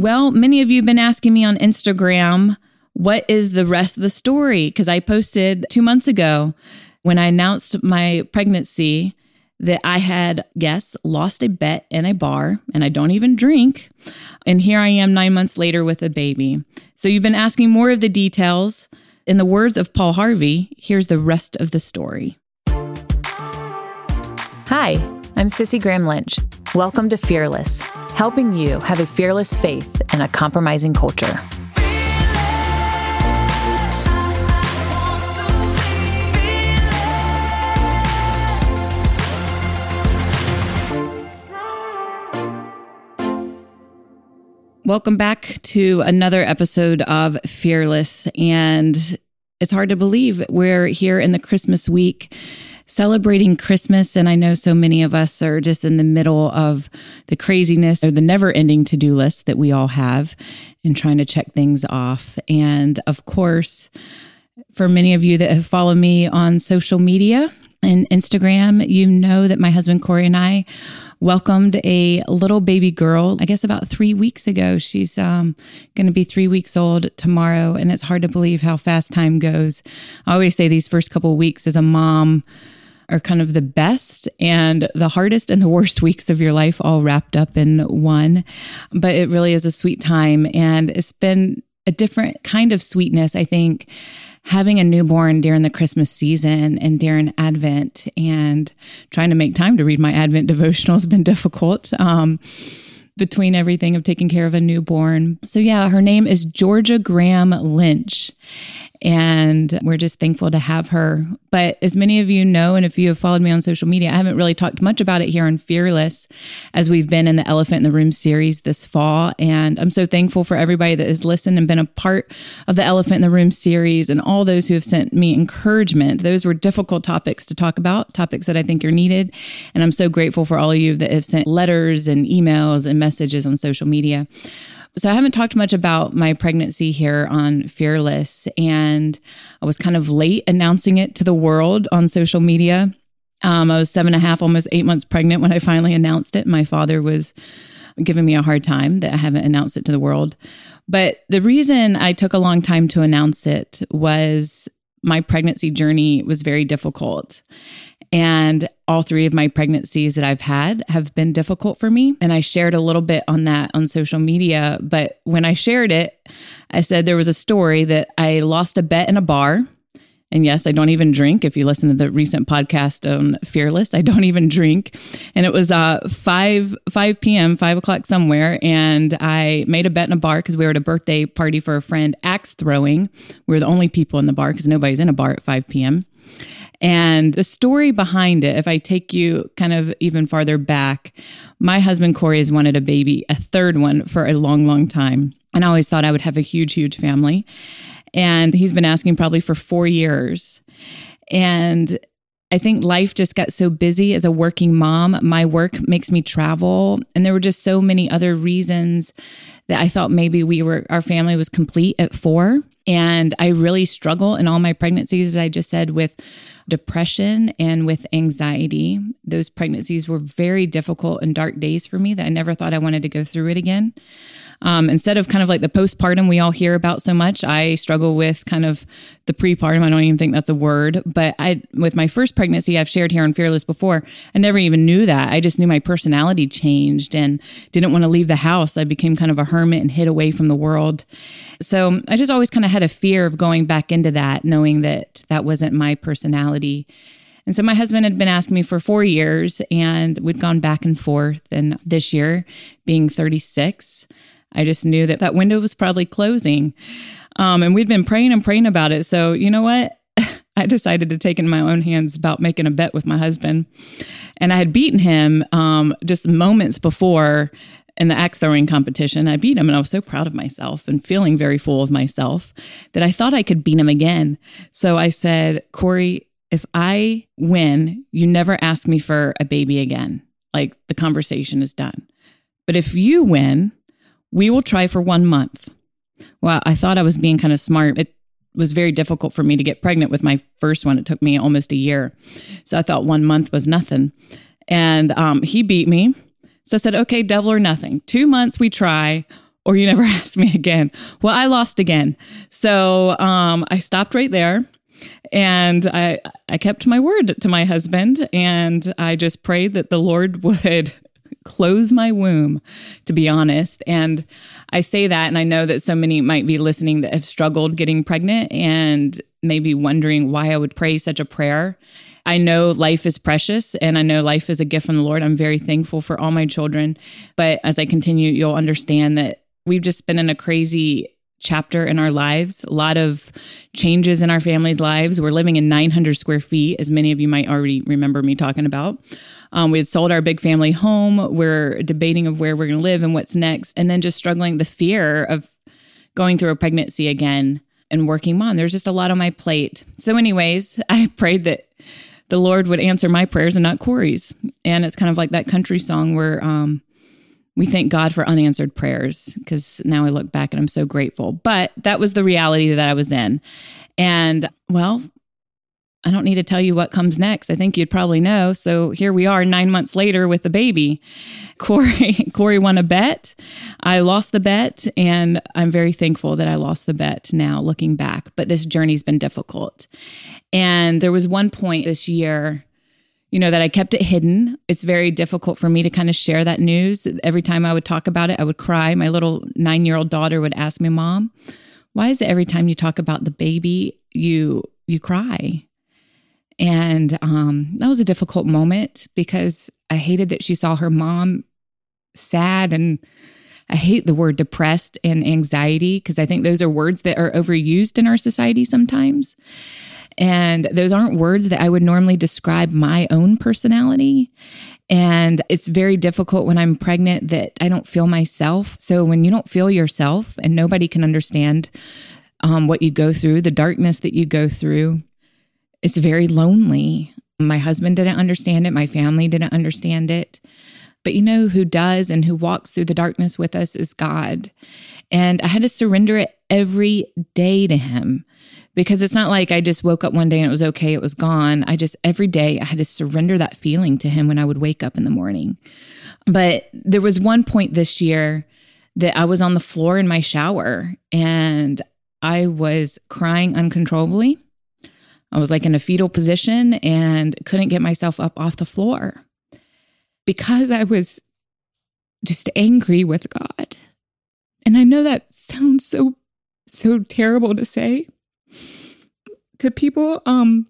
Well, many of you have been asking me on Instagram, what is the rest of the story? Because I posted two months ago when I announced my pregnancy that I had, yes, lost a bet in a bar and I don't even drink. And here I am nine months later with a baby. So you've been asking more of the details. In the words of Paul Harvey, here's the rest of the story. Hi, I'm Cissie Graham Lynch. Welcome to Fearless, helping you have a fearless faith in a compromising culture. Welcome back to another episode of Fearless. And it's hard to believe we're here in the Christmas week celebrating Christmas. And I know so many of us are just in the middle of the craziness or the never ending to do list that we all have and trying to check things off. And of course, for many of you that have followed me on social media and Instagram, you know that my husband Corey and I welcomed a little baby girl, I guess about three weeks ago. She's um, going to be three weeks old tomorrow. And it's hard to believe how fast time goes. I always say these first couple weeks as a mom, are kind of the best and the hardest and the worst weeks of your life all wrapped up in one. But it really is a sweet time. And it's been a different kind of sweetness, I think, having a newborn during the Christmas season and during Advent and trying to make time to read my Advent devotional has been difficult. Um, between everything of taking care of a newborn. So, yeah, her name is Georgia Graham Lynch and we're just thankful to have her. But as many of you know, and if you have followed me on social media, I haven't really talked much about it here on Fearless as we've been in the Elephant in the Room series this fall. And I'm so thankful for everybody that has listened and been a part of the Elephant in the Room series and all those who have sent me encouragement. Those were difficult topics to talk about, topics that I think are needed. And I'm so grateful for all of you that have sent letters and emails and messages on social media. So I haven't talked much about my pregnancy here on Fearless, and I was kind of late announcing it to the world on social media. Um, I was seven and a half, almost eight months pregnant when I finally announced it. My father was giving me a hard time that I haven't announced it to the world. But the reason I took a long time to announce it was my pregnancy journey was very difficult. And all three of my pregnancies that I've had have been difficult for me. And I shared a little bit on that on social media. But when I shared it, I said there was a story that I lost a bet in a bar. And yes, I don't even drink. If you listen to the recent podcast on Fearless, I don't even drink. And it was uh, 5, 5 p.m., 5 o'clock somewhere. And I made a bet in a bar because we were at a birthday party for a friend, axe throwing. We were the only people in the bar because nobody's in a bar at 5 p.m. And the story behind it, if I take you kind of even farther back, my husband Corey has wanted a baby, a third one for a long, long time. And I always thought I would have a huge, huge family. And he's been asking probably for four years. And I think life just got so busy as a working mom. My work makes me travel. And there were just so many other reasons that I thought maybe we were, our family was complete at four. And I really struggle in all my pregnancies, as I just said, with depression and with anxiety. Those pregnancies were very difficult and dark days for me that I never thought I wanted to go through it again. Um, instead of kind of like the postpartum we all hear about so much, I struggle with kind of the prepartum. I don't even think that's a word, but I, with my first pregnancy, I've shared here on Fearless before, I never even knew that. I just knew my personality changed and didn't want to leave the house. I became kind of a hermit and hid away from the world. So I just always kind of had a fear of going back into that, knowing that that wasn't my personality. And so my husband had been asking me for four years and we'd gone back and forth. And this year, being 36, I just knew that that window was probably closing. Um, and we'd been praying and praying about it. So, you know what? I decided to take in my own hands about making a bet with my husband. And I had beaten him um, just moments before in the axe throwing competition. I beat him and I was so proud of myself and feeling very full of myself that I thought I could beat him again. So I said, Corey, if I win, you never ask me for a baby again. Like the conversation is done. But if you win, we will try for one month. Well, I thought I was being kind of smart. It was very difficult for me to get pregnant with my first one. It took me almost a year. So I thought one month was nothing. And um, he beat me. So I said, okay, double or nothing. Two months we try, or you never ask me again. Well, I lost again. So um, I stopped right there and I, I kept my word to my husband and I just prayed that the Lord would close my womb, to be honest. And I say that, and I know that so many might be listening that have struggled getting pregnant and maybe wondering why I would pray such a prayer. I know life is precious and I know life is a gift from the Lord. I'm very thankful for all my children. But as I continue, you'll understand that we've just been in a crazy chapter in our lives, a lot of changes in our family's lives. We're living in 900 square feet, as many of you might already remember me talking about. Um, we had sold our big family home. We're debating of where we're going to live and what's next, and then just struggling the fear of going through a pregnancy again and working mom. There's just a lot on my plate. So, anyways, I prayed that the Lord would answer my prayers and not Corey's. And it's kind of like that country song where um, we thank God for unanswered prayers because now I look back and I'm so grateful. But that was the reality that I was in. And well, I don't need to tell you what comes next. I think you'd probably know. So here we are nine months later with the baby. Corey, Corey won a bet. I lost the bet and I'm very thankful that I lost the bet now looking back. But this journey's been difficult. And there was one point this year you know, that I kept it hidden. It's very difficult for me to kind of share that news. Every time I would talk about it, I would cry. My little nine year old daughter would ask me, Mom, why is it every time you talk about the baby, you you cry? And um, that was a difficult moment because I hated that she saw her mom sad and I hate the word depressed and anxiety because I think those are words that are overused in our society sometimes. And those aren't words that I would normally describe my own personality. And it's very difficult when I'm pregnant that I don't feel myself. So when you don't feel yourself and nobody can understand um, what you go through, the darkness that you go through, it's very lonely. My husband didn't understand it. My family didn't understand it. But you know who does and who walks through the darkness with us is God. And I had to surrender it every day to Him because it's not like I just woke up one day and it was okay, it was gone. I just, every day, I had to surrender that feeling to him when I would wake up in the morning. But there was one point this year that I was on the floor in my shower and I was crying uncontrollably. I was like in a fetal position and couldn't get myself up off the floor because I was just angry with God. And I know that sounds so, so terrible to say, to people. Um,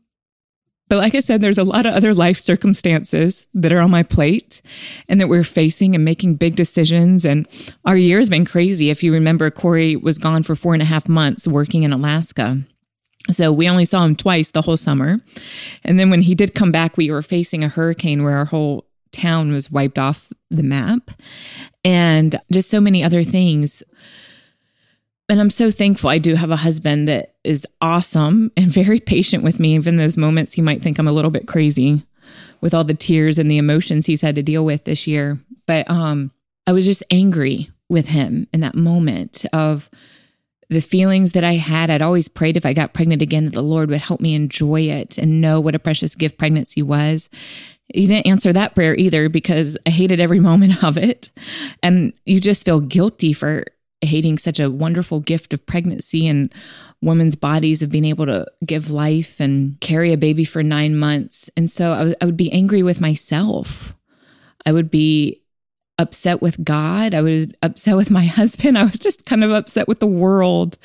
but like I said, there's a lot of other life circumstances that are on my plate and that we're facing and making big decisions. And our year has been crazy. If you remember, Corey was gone for four and a half months working in Alaska. So we only saw him twice the whole summer. And then when he did come back, we were facing a hurricane where our whole town was wiped off the map and just so many other things. And I'm so thankful I do have a husband that is awesome and very patient with me, even those moments he might think I'm a little bit crazy with all the tears and the emotions he's had to deal with this year. But um, I was just angry with him in that moment of the feelings that I had. I'd always prayed if I got pregnant again that the Lord would help me enjoy it and know what a precious gift pregnancy was. He didn't answer that prayer either because I hated every moment of it. And you just feel guilty for hating such a wonderful gift of pregnancy and women's bodies of being able to give life and carry a baby for nine months. And so I, w- I would be angry with myself. I would be upset with God. I was upset with my husband. I was just kind of upset with the world.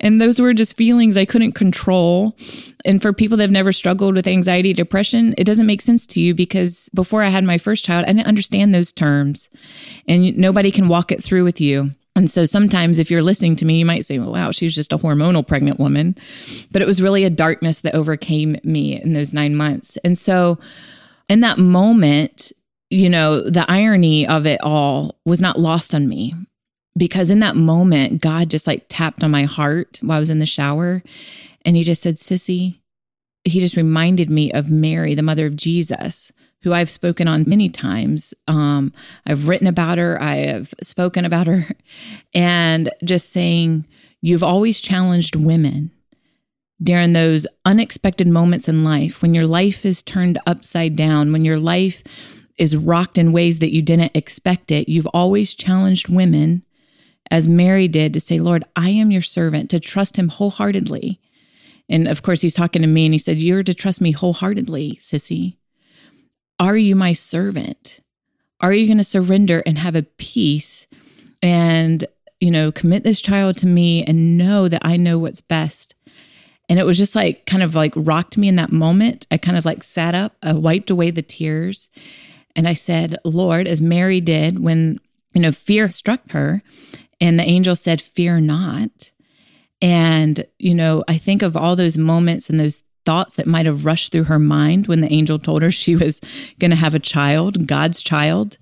And those were just feelings I couldn't control. And for people that have never struggled with anxiety, depression, it doesn't make sense to you because before I had my first child, I didn't understand those terms. And nobody can walk it through with you. And so sometimes if you're listening to me, you might say, well, wow, she's just a hormonal pregnant woman. But it was really a darkness that overcame me in those nine months. And so in that moment, you know, the irony of it all was not lost on me because in that moment, God just like tapped on my heart while I was in the shower. And he just said, Cissie, he just reminded me of Mary, the mother of Jesus, who I've spoken on many times. Um, I've written about her, I have spoken about her, and just saying, You've always challenged women during those unexpected moments in life when your life is turned upside down, when your life is rocked in ways that you didn't expect it. You've always challenged women as Mary did, to say, Lord, I am your servant, to trust him wholeheartedly. And of course, he's talking to me and he said, You're to trust me wholeheartedly, Cissie. Are you my servant? Are you going to surrender and have a peace and, you know, commit this child to me and know that I know what's best? And it was just like kind of like rocked me in that moment. I kind of like sat up, I wiped away the tears, and I said, Lord, as Mary did when, you know, fear struck her, and the angel said, Fear not. And, you know, I think of all those moments and those thoughts that might have rushed through her mind when the angel told her she was going to have a child, God's child.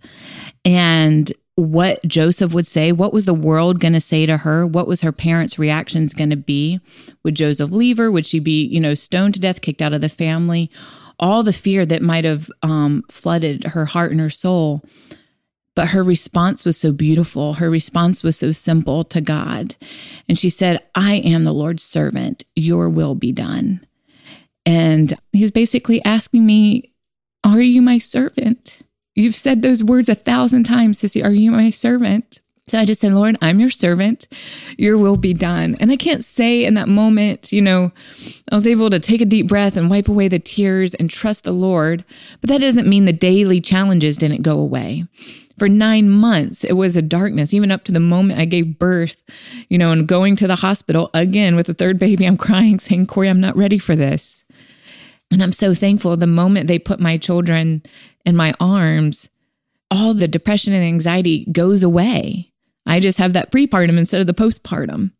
And what Joseph would say, what was the world going to say to her? What was her parents' reactions going to be? Would Joseph leave her? Would she be, you know, stoned to death, kicked out of the family? All the fear that might have um, flooded her heart and her soul. But her response was so beautiful. Her response was so simple to God. And she said, I am the Lord's servant. Your will be done. And he was basically asking me, Are you my servant? You've said those words a thousand times, Cissie. Are you my servant? So I just said, Lord, I'm your servant. Your will be done. And I can't say in that moment, you know, I was able to take a deep breath and wipe away the tears and trust the Lord. But that doesn't mean the daily challenges didn't go away. For nine months, it was a darkness, even up to the moment I gave birth, you know, and going to the hospital again with the third baby. I'm crying, saying, Corey, I'm not ready for this. And I'm so thankful the moment they put my children in my arms, all the depression and anxiety goes away. I just have that prepartum instead of the postpartum.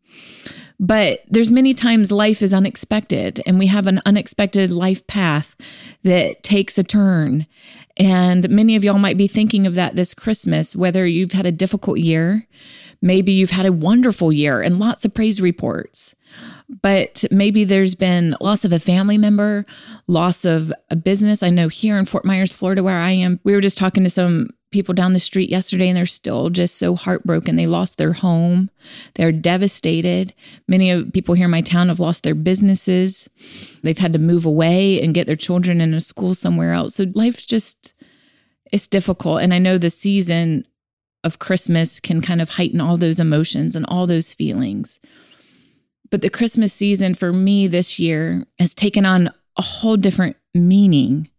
But there's many times life is unexpected and we have an unexpected life path that takes a turn. And many of y'all might be thinking of that this Christmas, whether you've had a difficult year, maybe you've had a wonderful year and lots of praise reports but maybe there's been loss of a family member, loss of a business. I know here in Fort Myers, Florida, where I am, we were just talking to some people down the street yesterday and they're still just so heartbroken. They lost their home. They're devastated. Many of people here in my town have lost their businesses. They've had to move away and get their children in a school somewhere else. So life's just it's difficult. And I know the season of Christmas can kind of heighten all those emotions and all those feelings. But the Christmas season for me this year has taken on a whole different meaning.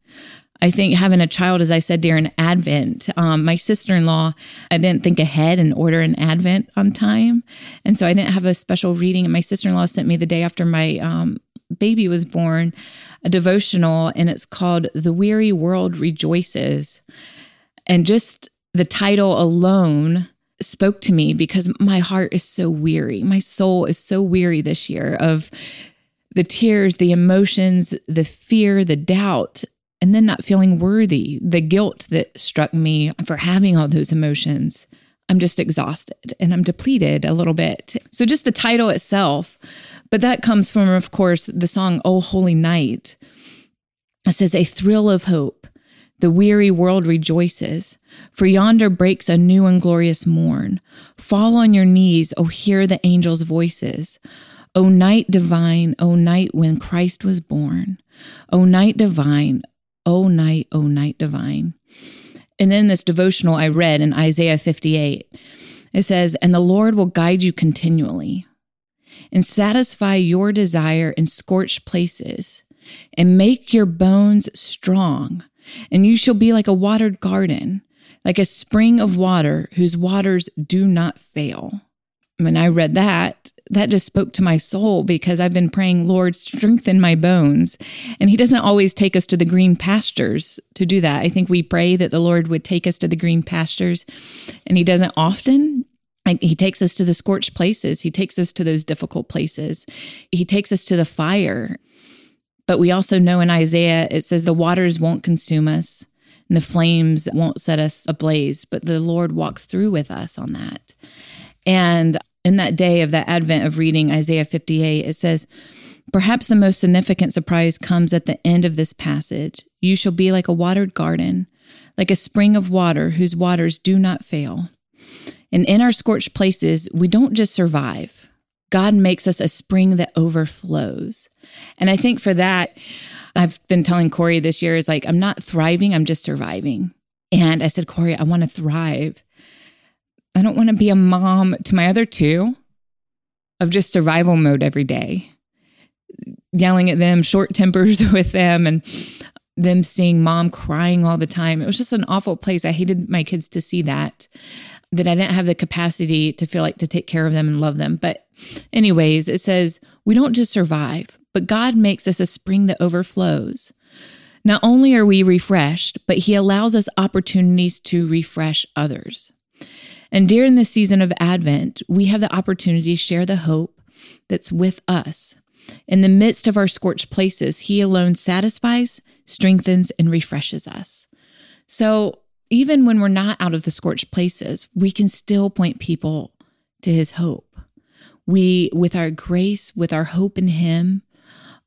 I think having a child, as I said during Advent, um, my sister in law, I didn't think ahead and order an Advent on time. And so I didn't have a special reading. And my sister in law sent me the day after my um, baby was born a devotional, and it's called The Weary World Rejoices. And just the title alone spoke to me because my heart is so weary. My soul is so weary this year of the tears, the emotions, the fear, the doubt, and then not feeling worthy, the guilt that struck me for having all those emotions. I'm just exhausted and I'm depleted a little bit. So, just the title itself, but that comes from, of course, the song Oh Holy Night. It says, A thrill of hope the weary world rejoices, for yonder breaks a new and glorious morn. Fall on your knees, oh, hear the angels' voices. O night divine, O night when Christ was born. O night divine, O night, O night divine. And then this devotional I read in Isaiah 58, it says, And the Lord will guide you continually and satisfy your desire in scorched places and make your bones strong and you shall be like a watered garden, like a spring of water whose waters do not fail. When I read that, that just spoke to my soul because I've been praying, Lord, strengthen my bones. And He doesn't always take us to the green pastures to do that. I think we pray that the Lord would take us to the green pastures, and He doesn't often. He takes us to the scorched places. He takes us to those difficult places. He takes us to the fire. But we also know in Isaiah, it says the waters won't consume us and the flames won't set us ablaze, but the Lord walks through with us on that. And in that day of that advent of reading Isaiah 58, it says, Perhaps the most significant surprise comes at the end of this passage. You shall be like a watered garden, like a spring of water whose waters do not fail. And in our scorched places, we don't just survive. God makes us a spring that overflows. And I think for that, I've been telling Corey this year is like, I'm not thriving, I'm just surviving. And I said, Corey, I want to thrive. I don't want to be a mom to my other two of just survival mode every day, yelling at them, short tempers with them, and them seeing mom crying all the time. It was just an awful place. I hated my kids to see that, that I didn't have the capacity to feel like to take care of them and love them. But, anyways, it says, we don't just survive, but God makes us a spring that overflows. Not only are we refreshed, but He allows us opportunities to refresh others. And during this season of Advent, we have the opportunity to share the hope that's with us. In the midst of our scorched places, He alone satisfies, strengthens, and refreshes us. So even when we're not out of the scorched places, we can still point people to His hope. We, with our grace, with our hope in Him,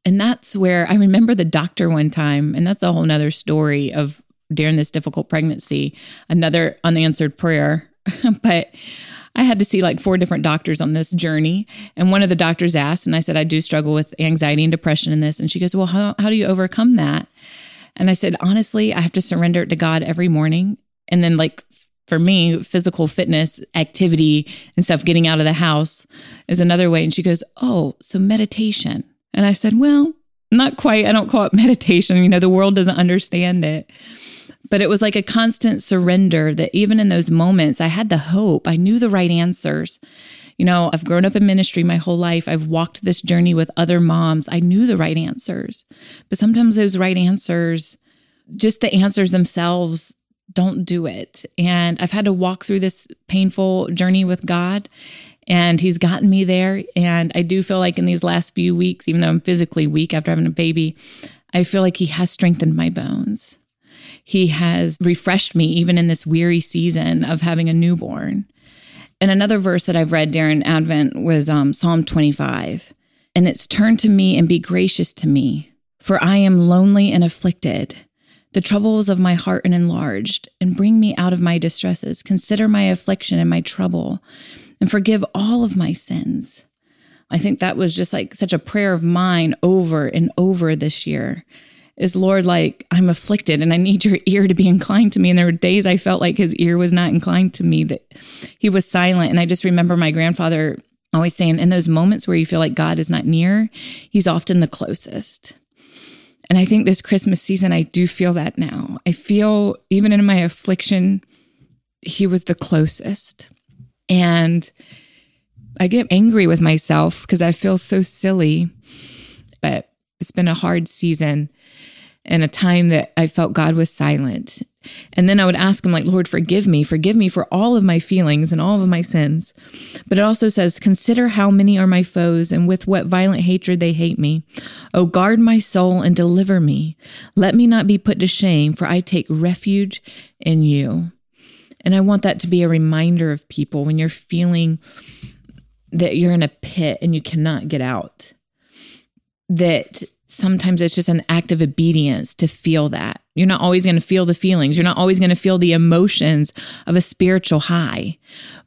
and that's where I remember the doctor one time, and that's a whole nother story of during this difficult pregnancy, another unanswered prayer. but I had to see like four different doctors on this journey. And one of the doctors asked, and I said, I do struggle with anxiety and depression in this. And she goes, Well, how, how do you overcome that? And I said, Honestly, I have to surrender it to God every morning. And then, like, for me, physical fitness, activity, and stuff, getting out of the house is another way. And she goes, Oh, so meditation. And I said, Well, not quite. I don't call it meditation. You know, the world doesn't understand it. But it was like a constant surrender that even in those moments, I had the hope. I knew the right answers. You know, I've grown up in ministry my whole life. I've walked this journey with other moms. I knew the right answers. But sometimes those right answers, just the answers themselves, don't do it. And I've had to walk through this painful journey with God and he's gotten me there. And I do feel like in these last few weeks, even though I'm physically weak after having a baby, I feel like he has strengthened my bones. He has refreshed me even in this weary season of having a newborn. And another verse that I've read during Advent was um, Psalm 25. And it's turn to me and be gracious to me, for I am lonely and afflicted. The troubles of my heart are enlarged, and bring me out of my distresses. Consider my affliction and my trouble, and forgive all of my sins. I think that was just like such a prayer of mine over and over this year is Lord, like I'm afflicted and I need your ear to be inclined to me. And there were days I felt like his ear was not inclined to me, that he was silent. And I just remember my grandfather always saying, in those moments where you feel like God is not near, he's often the closest. And I think this Christmas season, I do feel that now. I feel even in my affliction, he was the closest. And I get angry with myself because I feel so silly. But it's been a hard season and a time that I felt God was silent. And then I would ask him, like, Lord, forgive me, forgive me for all of my feelings and all of my sins. But it also says, Consider how many are my foes and with what violent hatred they hate me. Oh, guard my soul and deliver me. Let me not be put to shame, for I take refuge in you. And I want that to be a reminder of people when you're feeling that you're in a pit and you cannot get out. That sometimes it's just an act of obedience to feel that. You're not always going to feel the feelings. You're not always going to feel the emotions of a spiritual high.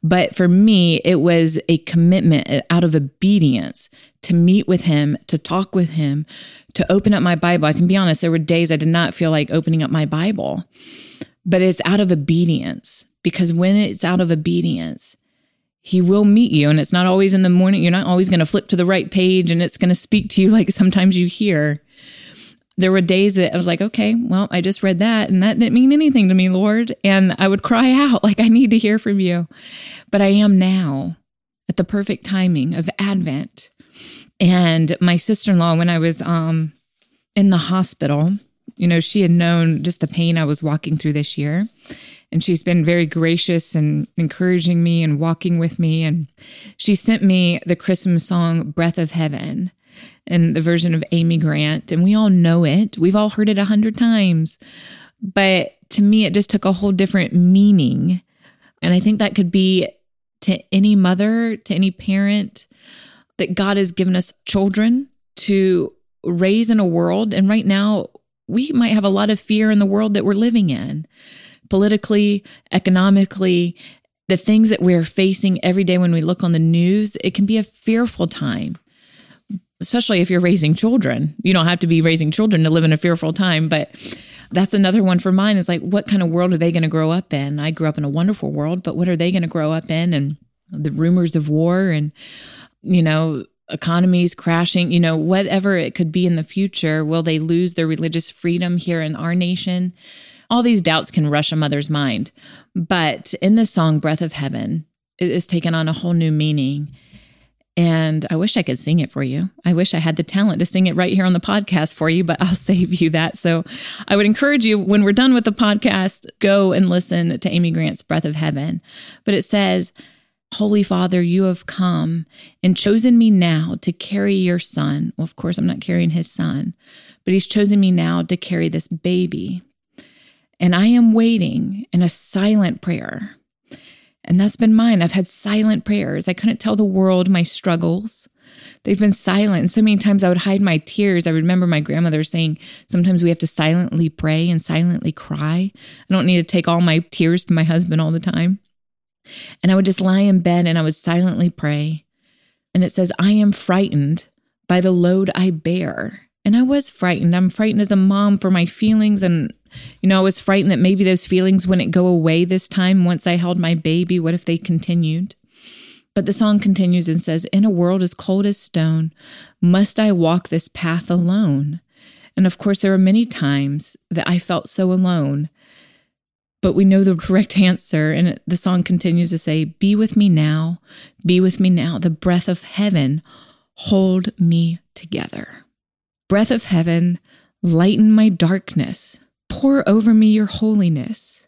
But for me, it was a commitment out of obedience to meet with him, to talk with him, to open up my Bible. I can be honest, there were days I did not feel like opening up my Bible but it's out of obedience because when it's out of obedience, he will meet you. And it's not always in the morning. You're not always going to flip to the right page and it's going to speak to you like sometimes you hear. There were days that I was like, okay, well, I just read that and that didn't mean anything to me, Lord. And I would cry out, like, I need to hear from you. But I am now at the perfect timing of Advent. And my sister in law, when I was um, in the hospital, you know, she had known just the pain I was walking through this year. And she's been very gracious and encouraging me and walking with me. And she sent me the Christmas song, Breath of Heaven, and the version of Amy Grant. And we all know it, we've all heard it a hundred times. But to me, it just took a whole different meaning. And I think that could be to any mother, to any parent, that God has given us children to raise in a world. And right now, we might have a lot of fear in the world that we're living in, politically, economically, the things that we're facing every day when we look on the news. It can be a fearful time, especially if you're raising children. You don't have to be raising children to live in a fearful time, but that's another one for mine is like, what kind of world are they going to grow up in? I grew up in a wonderful world, but what are they going to grow up in? And the rumors of war and, you know, economies crashing, you know, whatever it could be in the future. Will they lose their religious freedom here in our nation? All these doubts can rush a mother's mind. But in the song Breath of Heaven, it is taken on a whole new meaning. And I wish I could sing it for you. I wish I had the talent to sing it right here on the podcast for you, but I'll save you that. So I would encourage you when we're done with the podcast, go and listen to Amy Grant's Breath of Heaven. But it says, Holy Father, you have come and chosen me now to carry your son. Well, of course, I'm not carrying his son, but he's chosen me now to carry this baby. And I am waiting in a silent prayer and that's been mine. I've had silent prayers. I couldn't tell the world my struggles. They've been silent. so many times I would hide my tears. I remember my grandmother saying, sometimes we have to silently pray and silently cry. I don't need to take all my tears to my husband all the time. And I would just lie in bed and I would silently pray. And it says, I am frightened by the load I bear. And I was frightened. I'm frightened as a mom for my feelings and you know, I was frightened that maybe those feelings wouldn't go away this time once I held my baby. What if they continued? But the song continues and says, In a world as cold as stone, must I walk this path alone? And of course, there are many times that I felt so alone. But we know the correct answer. And the song continues to say, Be with me now, be with me now. The breath of heaven, hold me together. Breath of heaven, lighten my darkness. Pour over me your holiness.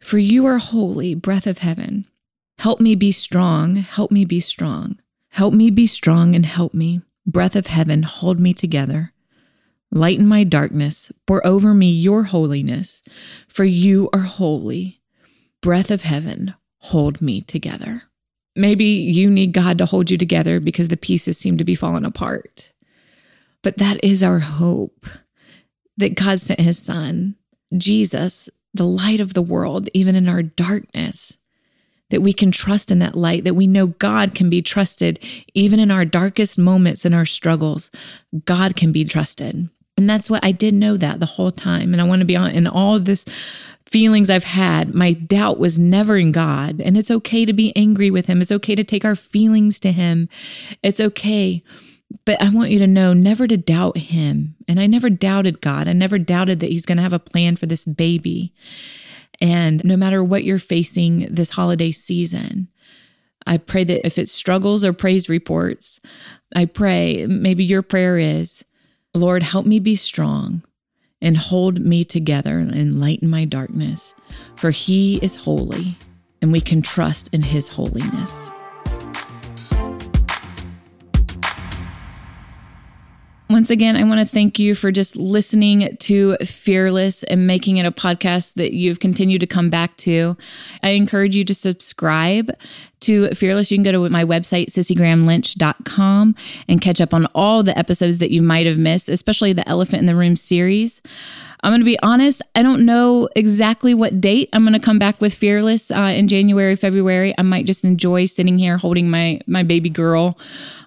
For you are holy, breath of heaven. Help me be strong, help me be strong. Help me be strong and help me. Breath of heaven, hold me together. Lighten my darkness, pour over me your holiness, for you are holy. Breath of heaven, hold me together. Maybe you need God to hold you together because the pieces seem to be falling apart. But that is our hope that God sent his son, Jesus, the light of the world, even in our darkness, that we can trust in that light, that we know God can be trusted even in our darkest moments and our struggles. God can be trusted. And that's what I did know that the whole time. And I want to be on in all this feelings I've had, my doubt was never in God. And it's okay to be angry with him. It's okay to take our feelings to him. It's okay but I want you to know never to doubt him. And I never doubted God. I never doubted that he's going to have a plan for this baby. And no matter what you're facing this holiday season, I pray that if it's struggles or praise reports, I pray maybe your prayer is, Lord, help me be strong and hold me together and lighten my darkness, for he is holy and we can trust in his holiness. Once again, I want to thank you for just listening to Fearless and making it a podcast that you've continued to come back to. I encourage you to subscribe to Fearless. You can go to my website, cissiegrahamlynch.com and catch up on all the episodes that you might have missed, especially the Elephant in the Room series. I'm going to be honest, I don't know exactly what date I'm going to come back with Fearless uh, in January, February. I might just enjoy sitting here holding my my baby girl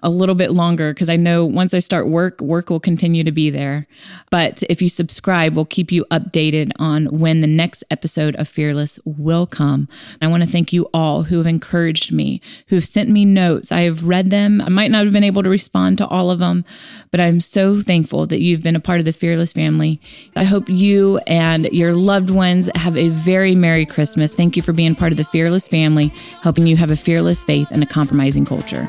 a little bit longer because I know once I start work, work will continue to be there. But if you subscribe, we'll keep you updated on when the next episode of Fearless will come. I want to thank you all who have encouraged me, who have sent me notes. I have read them. I might not have been able to respond to all of them, but I'm so thankful that you've been a part of the Fearless family. I hope you and your loved ones have a very Merry Christmas. Thank you for being part of the Fearless family, helping you have a fearless faith and a compromising culture.